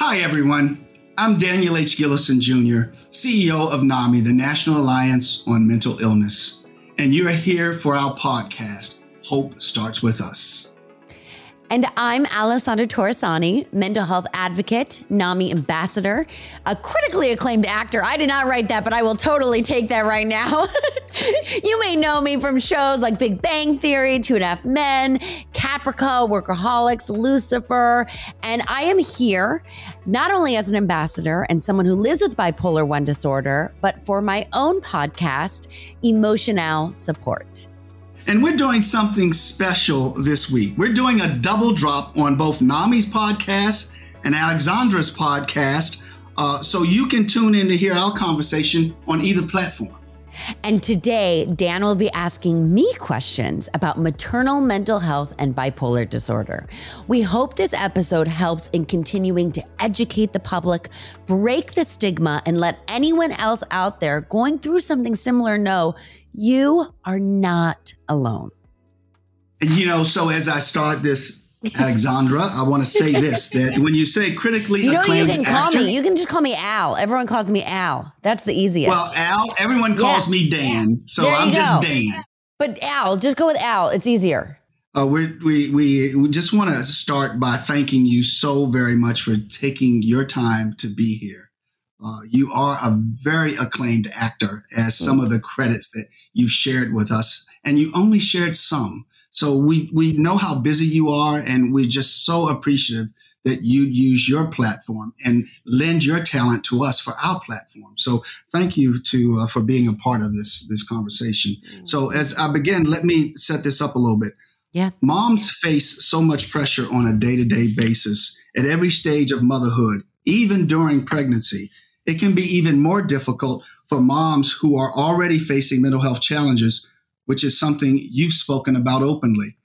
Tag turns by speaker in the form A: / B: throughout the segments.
A: Hi, everyone. I'm Daniel H. Gillison Jr., CEO of NAMI, the National Alliance on Mental Illness. And you're here for our podcast, Hope Starts With Us.
B: And I'm Alessandra Torresani, mental health advocate, NAMI ambassador, a critically acclaimed actor. I did not write that, but I will totally take that right now. you may know me from shows like Big Bang Theory, Two and a Half Men, Caprica, Workaholics, Lucifer. And I am here not only as an ambassador and someone who lives with bipolar 1 disorder, but for my own podcast, Emotional Support.
A: And we're doing something special this week. We're doing a double drop on both NAMI's podcast and Alessandra's podcast. Uh, so you can tune in to hear our conversation on either platform.
B: And today, Dan will be asking me questions about maternal mental health and bipolar disorder. We hope this episode helps in continuing to educate the public, break the stigma, and let anyone else out there going through something similar know you are not alone.
A: You know, so as I start this Alessandra, I want to say this that when you say critically
B: you know,
A: acclaimed
B: you can call
A: actor,
B: me. You can just call me Al. Everyone calls me Al. That's the easiest.
A: Well, Al, everyone calls
B: Yeah.
A: me Dan, so I'm just. Dan.
B: but Al, just go with Al. It's easier.
A: Uh, we we we we just want to start by thanking you so very much for taking your time to be here. Uh, you are a very acclaimed actor, as some of the credits that you've shared with us, and you only shared some. So we we know how busy you are, and we're just so appreciative that you use your platform and lend your talent to us for our platform. So thank you to uh, for being a part of this this conversation. So as I begin, let me set this up a little bit.
B: Yeah.
A: Moms face so much pressure on a day to day basis at every stage of motherhood, even during pregnancy. It can be even more difficult for moms who are already facing mental health challenges, which is something you've spoken about openly.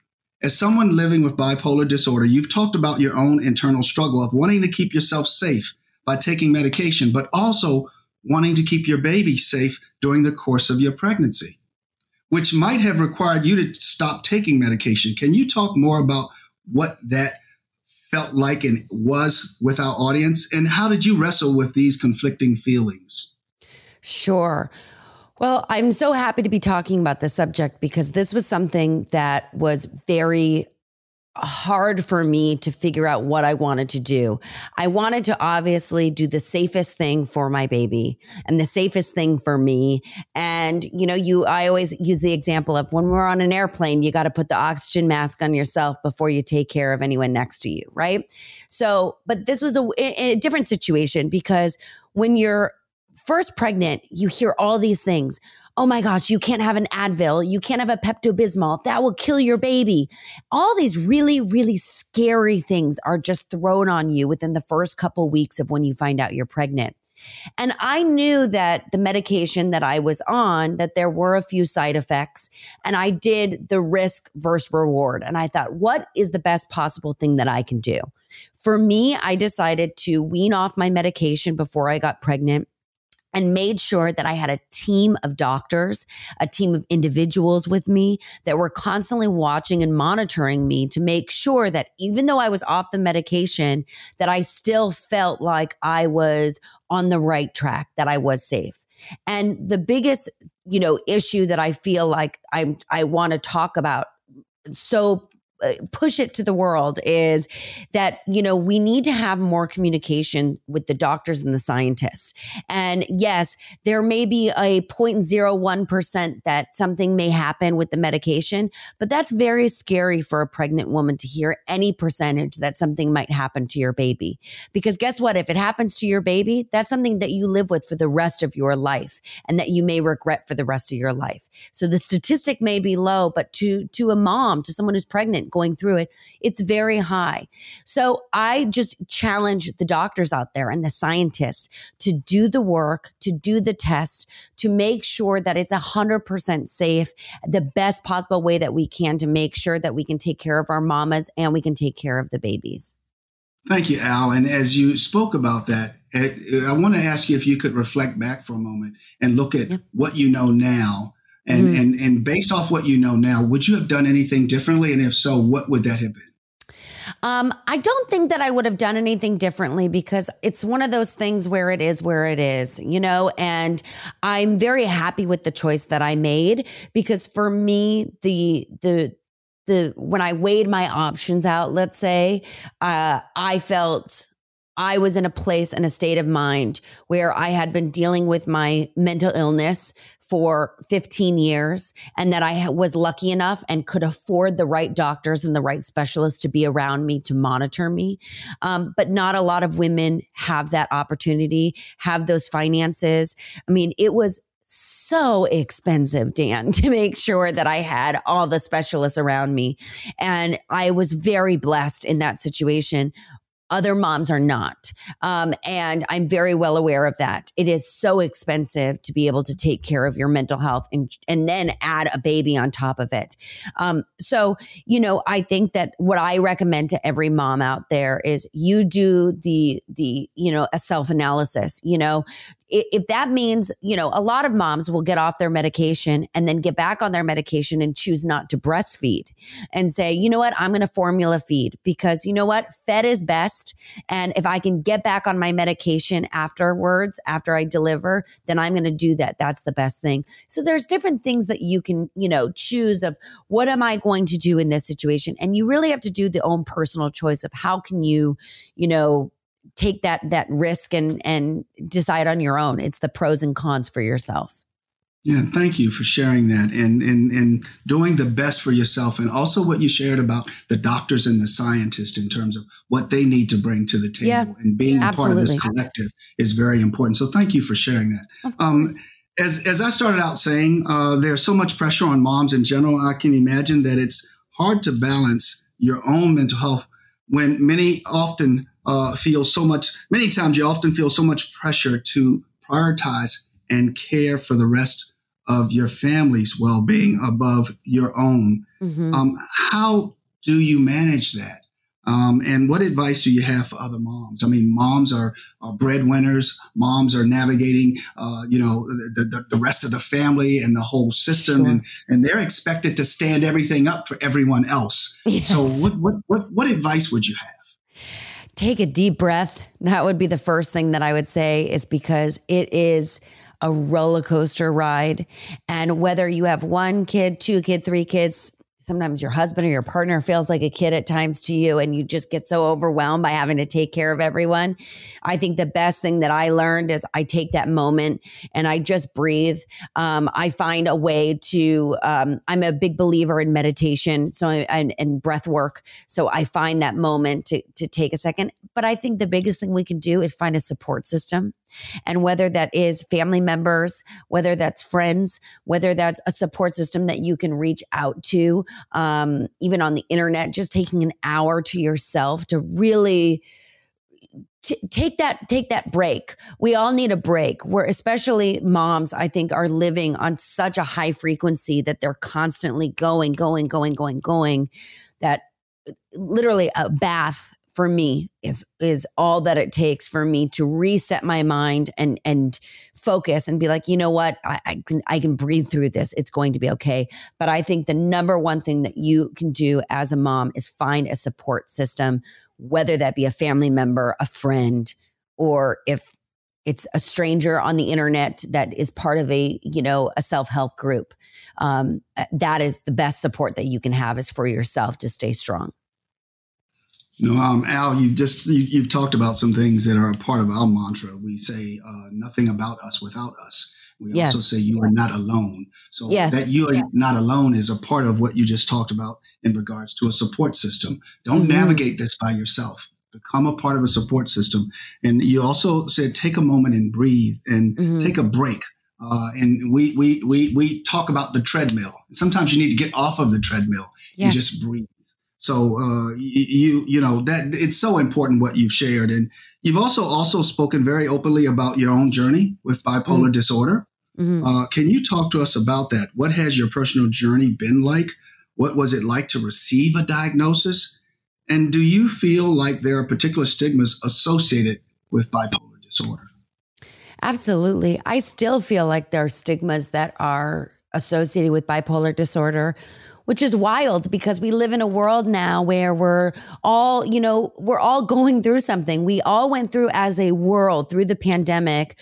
A: As someone living with bipolar disorder, you've talked about your own internal struggle of wanting to keep yourself safe by taking medication, but also wanting to keep your baby safe during the course of your pregnancy which might have required you to stop taking medication. Can you talk more about what that felt like and was with our audience? And how did you wrestle with these conflicting feelings?
B: Sure. Well, I'm so happy to be talking about this subject because this was something that was very hard for me to figure out what I wanted to do. I wanted to obviously do the safest thing for my baby and the safest thing for me. And, you know, you, I always use the example of when we're on an airplane, you got to put the oxygen mask on yourself before you take care of anyone next to you. Right. So, but this was a, a different situation because when you're first pregnant, you hear all these things. Oh my gosh, you can't have an Advil. You can't have a Pepto Bismol. That will kill your baby. All these really, really scary things are just thrown on you within the first couple weeks of when you find out you're pregnant. And I knew that the medication that I was on, that there were a few side effects. And I did the risk versus reward. And I thought, what is the best possible thing that I can do? For me, I decided to wean off my medication before I got pregnant and made sure that I had a team of doctors, a team of individuals with me that were constantly watching and monitoring me to make sure that even though I was off the medication, that I still felt like I was on the right track, that I was safe. And the biggest, you know, issue that I feel like I I want to talk about so Uh, push it to the world is that you know we need to have more communication with the doctors and the scientists. And yes there may be a 0.01% that something may happen with the medication but that's very scary for a pregnant woman to hear any percentage that something might happen to your baby. Because guess what? If it happens to your baby that's something that you live with for the rest of your life and that you may regret for the rest of your life. So the statistic may be low but to to a mom to someone who's pregnant going through it, it's very high. So I just challenge the doctors out there and the scientists to do the work, to do the test, to make sure that it's 100% safe, the best possible way that we can to make sure that we can take care of our mamas and we can take care of the babies.
A: Thank you, Al. And as you spoke about that, eh, I want to ask you if you could reflect back for a moment and look at
B: Yeah.
A: what you know now. And,
B: Mhm.
A: and, and based off what you know now, would you have done anything differently? And if so, what would that have been?
B: Um, I don't think that I would have done anything differently because it's one of those things where it is where it is, you know, and I'm very happy with the choice that I made because for me, the, the, the, when I weighed my options out, let's say, uh, I felt I was in a place and a state of mind where I had been dealing with my mental illness for 15 years and that I was lucky enough and could afford the right doctors and the right specialists to be around me to monitor me. Um, but not a lot of women have that opportunity, have those finances. I mean, it was so expensive, Dan, to make sure that I had all the specialists around me. And I was very blessed in that situation other moms are not. Um, and I'm very well aware of that. It is so expensive to be able to take care of your mental health and, and then add a baby on top of it. Um, so, you know, I think that what I recommend to every mom out there is you do the, the, you know, a self analysis, you know, if that means, you know, a lot of moms will get off their medication and then get back on their medication and choose not to breastfeed and say, you know what, I'm going to formula feed because you know what, fed is best. And if I can get back on my medication afterwards, after I deliver, then I'm going to do that. That's the best thing. So there's different things that you can, you know, choose of what am I going to do in this situation? And you really have to do the own personal choice of how can you, you know, take that that risk and and decide on your own. It's the pros and cons for yourself.
A: Yeah, thank you for sharing that and, and and doing the best for yourself and also what you shared about the doctors and the scientists in terms of what they need to bring to the table yeah, and being a part of this collective is very important. So thank you for sharing that. Um, as as I started out saying, uh, there's so much pressure on moms in general. I can imagine that it's hard to balance your own mental health when many often uh, feel so much, many times you often feel so much pressure to prioritize and care for the rest of your family's well being above your own. Mm-hmm. Um, how do you manage that? Um, and what advice do you have for other moms? I mean, moms are, are breadwinners. Moms are navigating, uh, you know, the, the, the, rest of the family and the whole system, sure. and and they're expected to stand everything up for everyone else. Yes. So, what, what what what advice would you have?
B: Take a deep breath. That would be the first thing that I would say, is because it is a roller coaster ride. And whether you have one kid, two kid, three kids, sometimes your husband or your partner feels like a kid at times to you and you just get so overwhelmed by having to take care of everyone. I think the best thing that I learned is I take that moment and I just breathe. Um, I find a way to, um, I'm a big believer in meditation so and, and breath work. So I find that moment to, to take a second. But I think the biggest thing we can do is find a support system. And whether that is family members, whether that's friends, whether that's a support system that you can reach out to, um, even on the internet, just taking an hour to yourself to really T- take that take that break. We all need a break. We're especially moms i think are living on such a high frequency that they're constantly going going going going going that uh, literally a bath for me is is all that it takes for me to reset my mind and and focus and be like you know what? I, I, can i can breathe through this. It's going to be okay. But i think the number one thing that you can do as a mom is find a support system whether that be a family member a friend or if it's a stranger on the internet that is part of a you know a self-help group um, that is the best support that you can have is for yourself to stay strong
A: know, um, Al, you've just you, have talked about some things that are a part of our mantra. We say uh, nothing about us without us. We yes. also say you are not alone. So yes. that you are not alone is a part of what you just talked about in regards to a support system. Don't mm-hmm. navigate this by yourself. Become a part of a support system. And you also said take a moment and breathe and mm-hmm. take a break. Uh, and we, we we we talk about the treadmill. Sometimes you need to get off of the treadmill yes. and just breathe so uh, you you know that it's so important what you've shared, and you've also also spoken very openly about your own journey with bipolar mm-hmm. disorder. Mm-hmm. Uh, can you talk to us about that? What has your personal journey been like? What was it like to receive a diagnosis? And do you feel like there are particular stigmas associated with bipolar disorder?
B: Absolutely. I still feel like there are stigmas that are associated with bipolar disorder which is wild because we live in a world now where we're all, you know, we're all going through something. We all went through as a world through the pandemic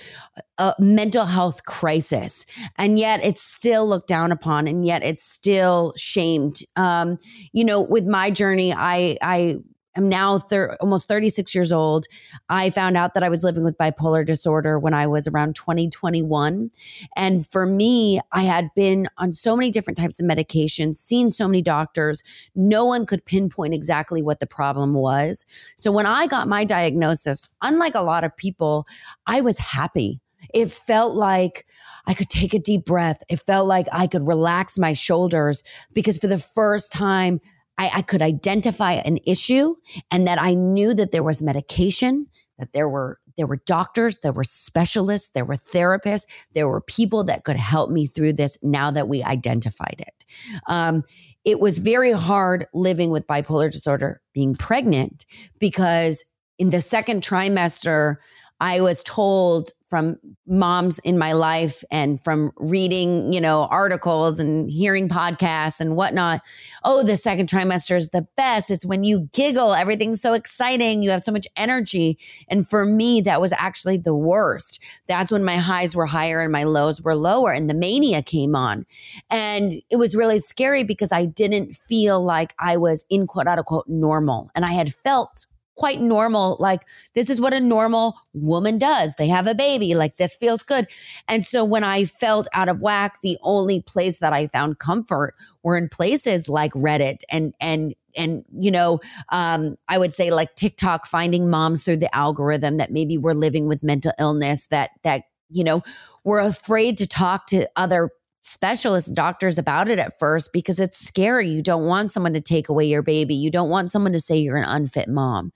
B: a mental health crisis and yet it's still looked down upon and yet it's still shamed um, you know with my journey i i am now thir- almost 36 years old. I found out that I was living with bipolar disorder when I was around 2021. And for me, I had been on so many different types of medications, seen so many doctors. No one could pinpoint exactly what the problem was. So when I got my diagnosis, unlike a lot of people, I was happy. It felt like I could take a deep breath. It felt like I could relax my shoulders because for the first time, I, I could identify an issue and that I knew that there was medication, that there were there were doctors, there were specialists, there were therapists, there were people that could help me through this now that we identified it. Um, it was very hard living with bipolar disorder, being pregnant, because in the second trimester, I was told from moms in my life and from reading, you know, articles and hearing podcasts and whatnot. Oh, the second trimester is the best. It's when you giggle, everything's so exciting, you have so much energy. And for me, that was actually the worst. That's when my highs were higher and my lows were lower, and the mania came on. And it was really scary because I didn't feel like I was in quote unquote normal. And I had felt quite normal. Like, this is what a normal woman does. They have a baby. Like, this feels good. And so when I felt out of whack, the only place that I found comfort were in places like Reddit and, and, and you know um, i would say like tiktok finding moms through the algorithm that maybe were living with mental illness that that you know were afraid to talk to other specialist doctors about it at first because it's scary. You don't want someone to take away your baby. You don't want someone to say you're an unfit mom.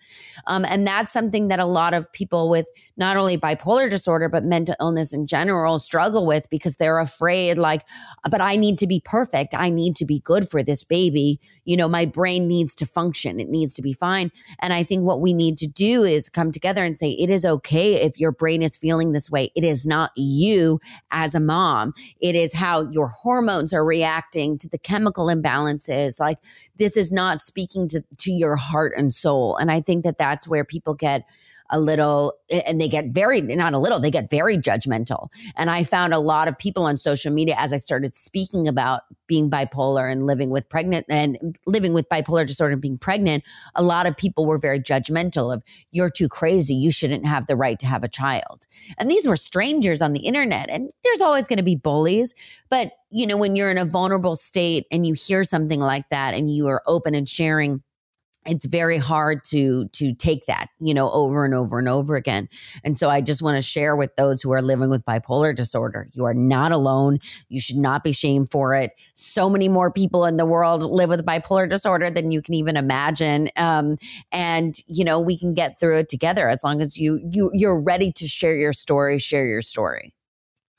B: Um, and that's something that a lot of people with not only bipolar disorder, but mental illness in general struggle with because they're afraid, like, but I need to be perfect. I need to be good for this baby. You know, my brain needs to function, it needs to be fine. And I think what we need to do is come together and say, it is okay if your brain is feeling this way. It is not you as a mom, it is how how your hormones are reacting to the chemical imbalances. Like this is not speaking to to your heart and soul. And i think that that's where people get a little and they get very not a little they get very judgmental. And i found a lot of people on social media as i started speaking about being bipolar and living with pregnant and living with bipolar disorder and being pregnant a lot of people were very judgmental of you're too crazy. You shouldn't have the right to have a child. And these were strangers on the internet and there's always going to be bullies. But you know when you're in a vulnerable state and you hear something like that and you are open and sharing it's very hard to to take that you know over and over and over again. And so i just want to share with those who are living with bipolar disorder you are not alone. You should not be shamed for it. So many more people in the world live with bipolar disorder than you can even imagine um, and you know we can get through it together as long as you you you're ready to share your story share your story.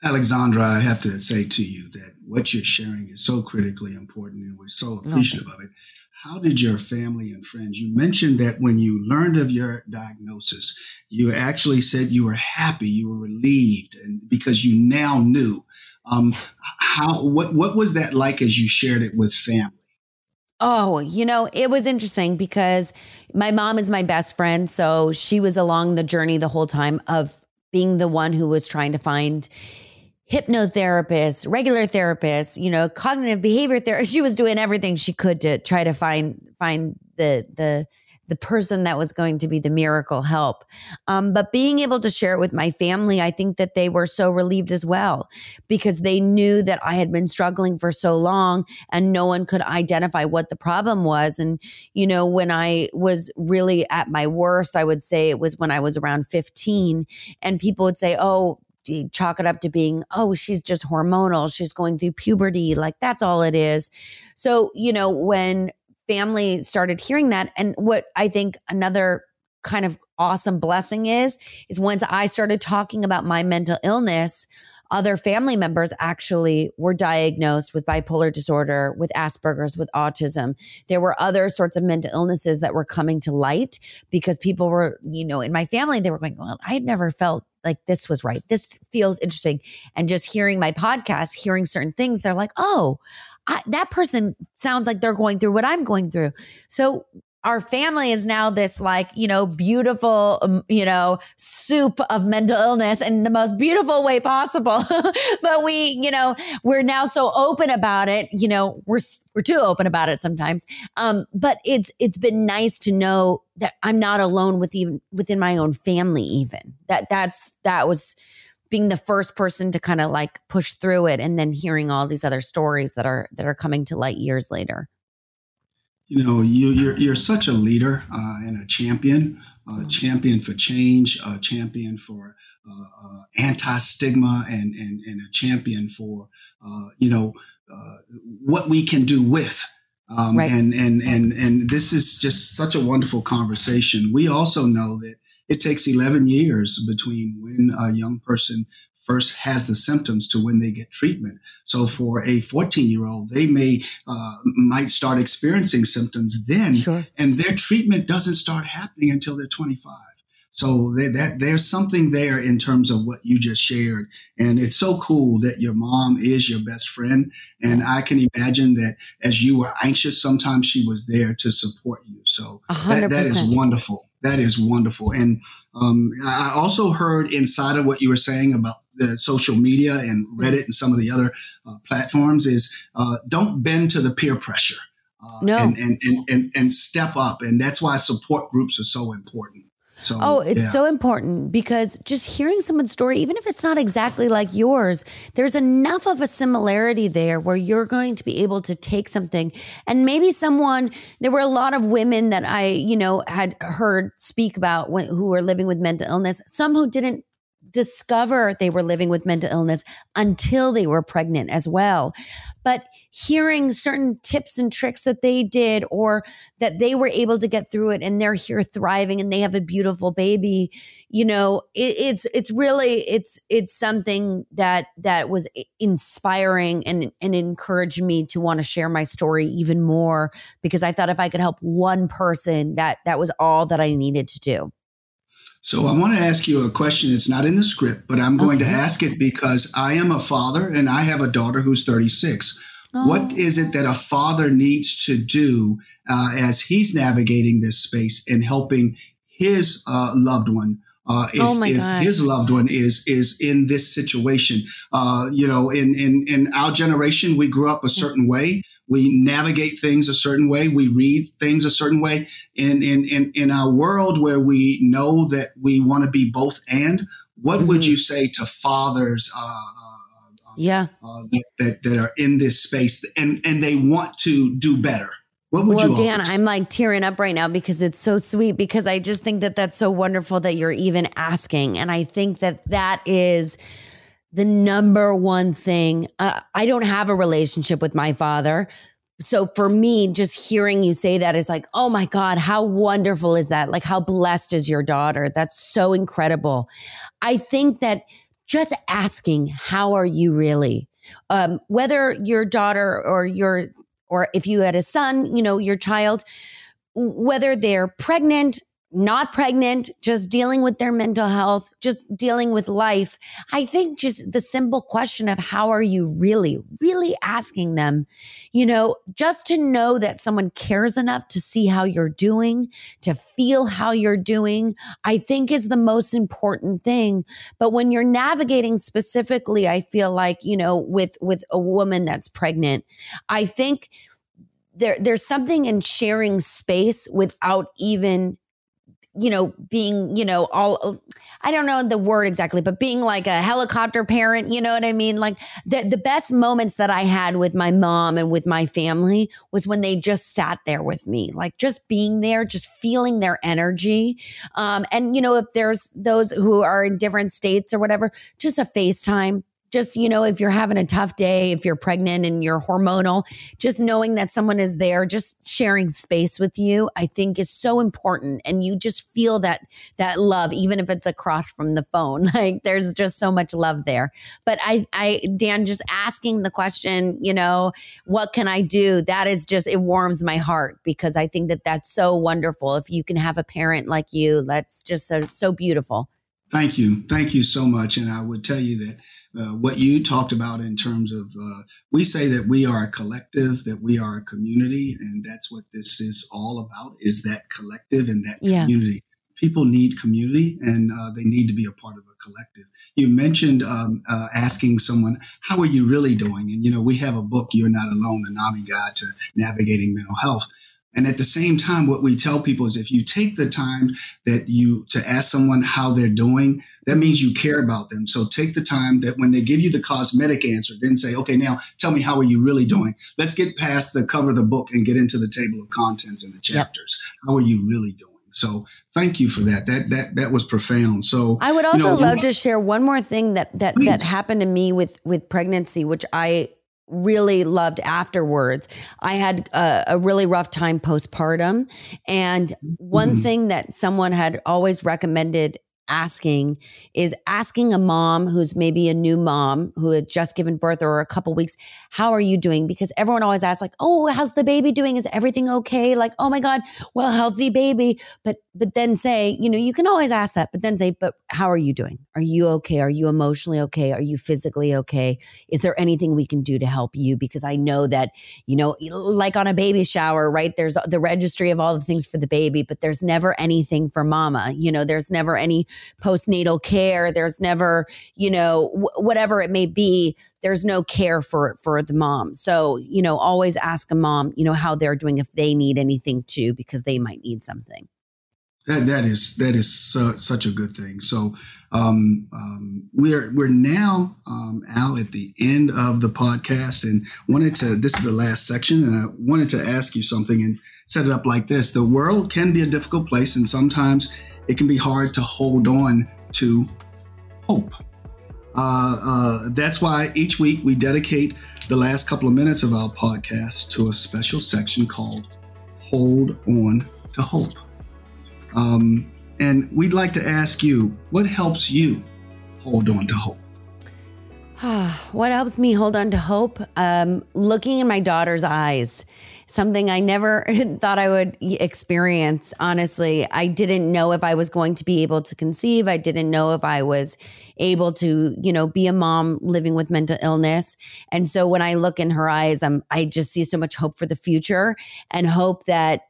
A: Alessandra i have to say to you that what you're sharing is so critically important and we're so appreciative okay. of it how did your family and friends? You mentioned that when you learned of your diagnosis, you actually said you were happy, you were relieved, and because you now knew. Um, how what what was that like as you shared it with family?
B: Oh, you know, it was interesting because my mom is my best friend, so she was along the journey the whole time of being the one who was trying to find hypnotherapists, regular therapists, you know, cognitive behavior therapist. She was doing everything she could to try to find find the the the person that was going to be the miracle help. Um, but being able to share it with my family, I think that they were so relieved as well because they knew that I had been struggling for so long and no one could identify what the problem was. And, you know, when I was really at my worst, I would say it was when I was around 15, and people would say, Oh, chalk it up to being, oh, she's just hormonal. She's going through puberty. Like that's all it is. So, you know, when family started hearing that, and what I think another kind of awesome blessing is, is once I started talking about my mental illness, other family members actually were diagnosed with bipolar disorder, with Asperger's, with autism. There were other sorts of mental illnesses that were coming to light because people were, you know, in my family, they were going, Well, I had never felt like this was right. This feels interesting. And just hearing my podcast, hearing certain things, they're like, oh, I, that person sounds like they're going through what I'm going through. So our family is now this like you know beautiful um, you know soup of mental illness in the most beautiful way possible. But we you know we're now so open about it you know we're we're too open about it sometimes. Um but it's it's been nice to know that i'm not alone with even within my own family even. That that's that was being the first person to kind of like push through it and then hearing all these other stories that are that are coming to light years later
A: you know, you, you're, you're such a leader uh, and a champion, a mm-hmm. champion for change, a champion for uh, uh, anti-stigma, and, and, and a champion for, uh, you know, uh, what we can do with. Um, right. And and and and this is just such a wonderful conversation. We also know that it takes 11 years between when a young person first has the symptoms to when they get treatment. So for a 14 year old, they may uh, might start experiencing symptoms then, sure. and their treatment doesn't start happening until they're 25. So that, that there's something there in terms of what you just shared, and it's so cool that your mom is your best friend. And I can imagine that as you were anxious, sometimes she was there to support you. So that, that is wonderful. That is wonderful. And um, I also heard inside of what you were saying about the social media and Reddit and some of the other uh, platforms is uh, don't bend to the peer pressure. Uh,
B: no.
A: And, and, and, and, and step up. And that's why support groups are so important. So,
B: oh, it's yeah. so important because just hearing someone's story, even if it's not exactly like yours, there's enough of a similarity there where you're going to be able to take something and maybe someone. There were a lot of women that I, you know, had heard speak about when, who were living with mental illness. Some who didn't discover they were living with mental illness until they were pregnant as well. But hearing certain tips and tricks that they did or that they were able to get through it and they're here thriving and they have a beautiful baby, you know, it, it's it's really it's it's something that that was inspiring and and encouraged me to want to share my story even more because I thought if I could help one person that that was all that I needed to do.
A: So I want to ask you a question. It's not in the script, but I'm going okay. to ask it because I am a father and I have a daughter who's 36. Oh. What is it that a father needs to do uh, as he's navigating this space and helping his uh, loved one? Uh, if, oh if his loved one is is in this situation, uh, you know, in in in our generation, we grew up a certain way we navigate things a certain way. We read things a certain way. In in in, in our world where we know that we want to be both and what mm-hmm. would you say to fathers uh, uh,
B: yeah.
A: uh, that, that, that are in this space and and they want to do better? What would
B: well,
A: you
B: Dan, I'm like tearing up right now because it's so sweet. Because I just think that that's so wonderful that you're even asking, and I think that that is the number one thing. Uh, I don't have a relationship with my father. So for me, just hearing you say that is like, oh my God, how wonderful is that? Like, how blessed is your daughter? That's so incredible. I think that just asking, how are you really? Um, whether your daughter or your, or if you had a son, you know, your child, whether they're pregnant not pregnant, just dealing with their mental health, just dealing with life. I think just the simple question of how are you really, really asking them, you know, just to know that someone cares enough to see how you're doing, to feel how you're doing, I think is the most important thing. But when you're navigating specifically, I feel like, you know, with with a woman that's pregnant, I think there there's something in sharing space without even you know, being, you know, all I don't know the word exactly, but being like a helicopter parent, you know what I mean? Like the the best moments that I had with my mom and with my family was when they just sat there with me, like just being there, just feeling their energy. Um, and you know, if there's those who are in different states or whatever, just a FaceTime, just you know if you're having a tough day if you're pregnant and you're hormonal just knowing that someone is there just sharing space with you i think is so important. And you just feel that that love even if it's across from the phone like there's just so much love there. But i i dan just asking the question you know what can i do? That is just it warms my heart because i think that that's so wonderful. If you can have a parent like you that's just so so beautiful.
A: Thank you. Thank you so much. And I would tell you that uh, what you talked about in terms of uh, we say that we are a collective that we are a community and that's what this is all about is that collective and that yeah. community. People need community and uh, they need to be a part of a collective. You mentioned um, uh, asking someone how are you really doing? And you know we have a book you're not alone the NAMI guide to navigating mental health and at the same time, what we tell people is if you take the time that you to ask someone how they're doing, that means you care about them. So take the time that when they give you the cosmetic answer, then say, okay, now tell me how are you really doing? Let's get past the cover of the book and get into the table of contents and the chapters. Yep. How are you really doing? So thank you for that. That that that was profound. So
B: I would also you know, love to share one more thing that that please. that happened to me with with pregnancy, which I really loved afterwards. I had a, a really rough time postpartum. And one mm-hmm. thing that someone had always recommended asking is asking a mom who's maybe a new mom who had just given birth or a couple weeks, how are you doing? Because everyone always asks like, "Oh, how's the baby doing? Is everything okay?" Like, "Oh my god, well, healthy baby." But but then say, you know, you can always ask that, but then say, "But how are you doing? Are you okay? Are you emotionally okay? Are you physically okay? Is there anything we can do to help you?" Because I know that, you know, like on a baby shower, right? There's the registry of all the things for the baby, but there's never anything for mama. You know, there's never any postnatal care. There's never, you know, w- whatever it may be, there's no care for for the mom. So, you know, always ask a mom, you know, how they're doing if they need anything too because they might need something.
A: That that is that is such a good thing. So um, um, we're we're now um, Al at the end of the podcast, and wanted to. This is the last section, and I wanted to ask you something and set it up like this: the world can be a difficult place, and sometimes it can be hard to hold on to hope. Uh, uh, that's why each week we dedicate the last couple of minutes of our podcast to a special section called Hold On to Hope. Um, and we'd like to ask you what helps you hold on to hope?
B: what helps me hold on to hope? Um, looking in my daughter's eyes, something I never thought I would experience. Honestly, I didn't know if I was going to be able to conceive. I didn't know if I was able to, you know, be a mom living with mental illness. And so when I look in her eyes, I'm, I just see so much hope for the future and hope that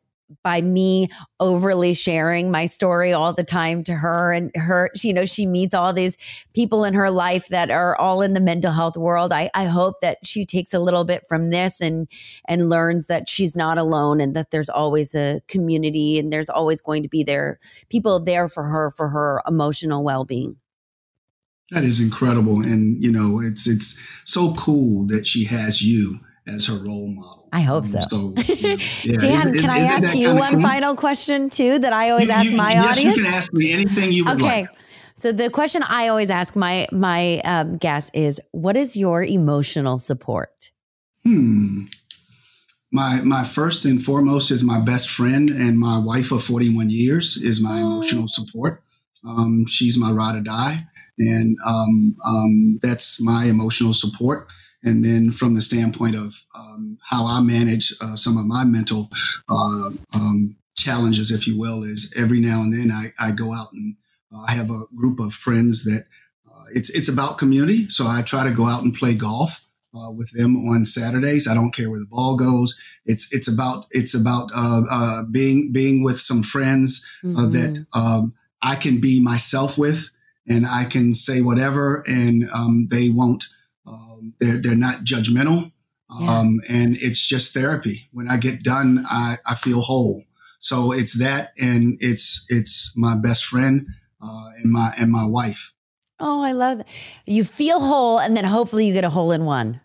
B: by me overly sharing my story all the time to her and her you know she meets all these people in her life that are all in the mental health world. I, I hope that she takes a little bit from this and and learns that she's not alone and that there's always a community and there's always going to be there people there for her for her emotional well-being.
A: That is incredible. And you know it's it's so cool that she has you as her role model.
B: I hope so. so yeah. Dan, is, can I ask you one cool? final question too that I always you, ask my
A: yes,
B: audience?
A: you can ask me anything you would okay. like.
B: So the question I always ask my my um, guests is, "What is your emotional support?"
A: Hmm. My my first and foremost is my best friend and my wife of 41 years is my oh. emotional support. Um, she's my ride or die, and um, um, that's my emotional support. And then from the standpoint of um, how I manage uh, some of my mental uh, um, challenges, if you will, is every now and then I, I go out and uh, I have a group of friends that uh, it's it's about community. So I try to go out and play golf. Uh, with them on Saturdays. I don't care where the ball goes. It's it's about it's about uh, uh, being being with some friends uh, mm-hmm. that um, I can be myself with, and I can say whatever, and um, they won't um, they're they're not judgmental, yeah. um, and it's just therapy. When I get done, I, I feel whole. So it's that, and it's it's my best friend uh, and my and my wife.
B: Oh, I love that. You feel whole, and then hopefully you get a hole in one.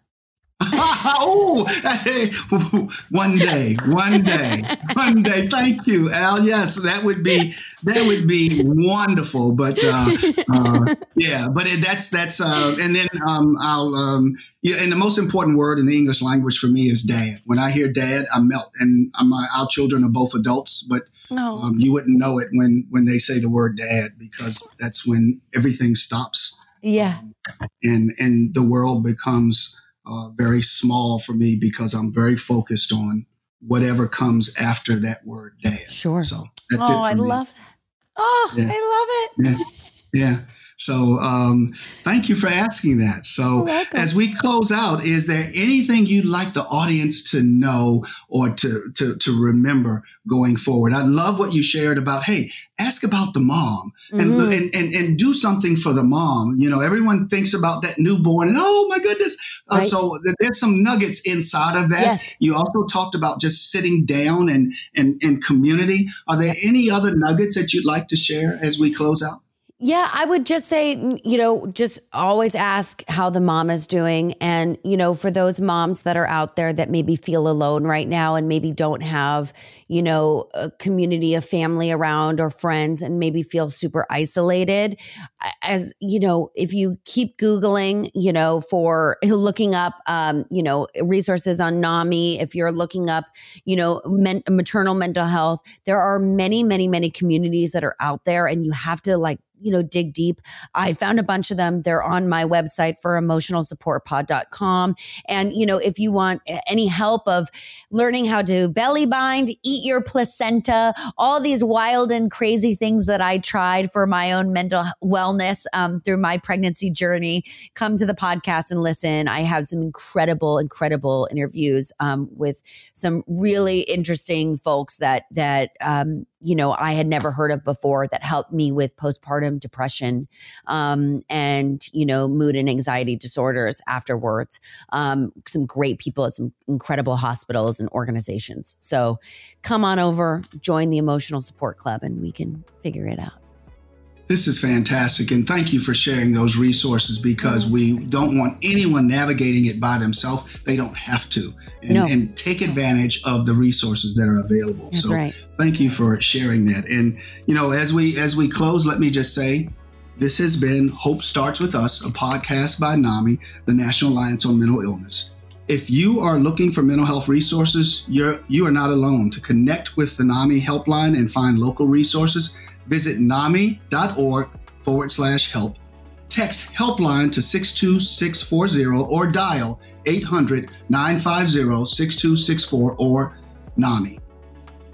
A: oh, hey, one day, one day, one day. Thank you, Al. Yes, that would be that would be wonderful. But uh, uh, yeah, but it, that's that's uh, and then um, I'll um, yeah, and the most important word in the English language for me is dad. When I hear dad, I melt. And my, our children are both adults, but oh. um, you wouldn't know it when when they say the word dad because that's when everything stops.
B: Yeah,
A: um, and and the world becomes uh, very small for me because I'm very focused on whatever comes after that word dad.
B: Sure.
A: So
B: that's oh, it. I me. love that. Oh, yeah. I love it. Yeah.
A: Yeah. So um, thank you for asking that. So as we close out, is there anything you'd like the audience to know or to, to, to remember going forward? I love what you shared about, hey, ask about the mom and, mm-hmm. and, and, and, do something for the mom. You know, everyone thinks about that newborn and, oh my goodness. Uh. So there's some nuggets inside of that. Yes. You also talked about just sitting down and, and, and community. Are there any other nuggets that you'd like to share as we close out?
B: Yeah, I would just say, you know, just always ask how the mom is doing. And, you know, for those moms that are out there that maybe feel alone right now and maybe don't have, you know, a community of family around or friends and maybe feel super isolated, as, you know, if you keep Googling, you know, for looking up, um, you know, resources on NAMI, if you're looking up, you know, men- maternal mental health, there are many, many, many communities that are out there and you have to like you know, dig deep. I found a bunch of them. They're on my website for emotionalsupportpod.com. And, you know, if you want any help of learning how to belly bind, eat your placenta, all these wild and crazy things that I tried for my own mental wellness um, through my pregnancy journey, come to the podcast and listen. I have some incredible, incredible interviews um, with some really interesting folks that, that, um, you know, I had never heard of before that helped me with postpartum depression um, and, you know, mood and anxiety disorders afterwards. Um, some great people at some incredible hospitals and organizations. So come on over, join the Emotional Support Club, and we can figure it out.
A: This is fantastic. And thank you for sharing those resources because we don't want anyone navigating it by themselves. They don't have to. And, no. and take advantage of the resources that are available.
B: That's so right.
A: thank you for sharing that. And you know, as we as we close, let me just say this has been Hope Starts With Us, a podcast by NAMI, the National Alliance on Mental Illness. If you are looking for mental health resources, you're you are not alone. To connect with the NAMI helpline and find local resources, Visit nami.org forward slash help. Text helpline to 62640 or dial 800 950 6264 or NAMI.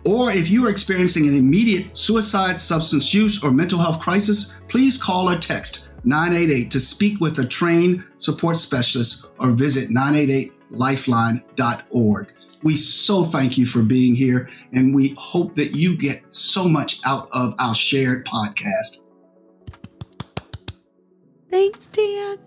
A: Or if you are experiencing an immediate suicide, substance use, or mental health crisis, please call or text 988 to speak with a trained support specialist or visit 988lifeline.org. We so thank you for being here, and we hope that you get so much out of our shared podcast.
B: Thanks, Dan.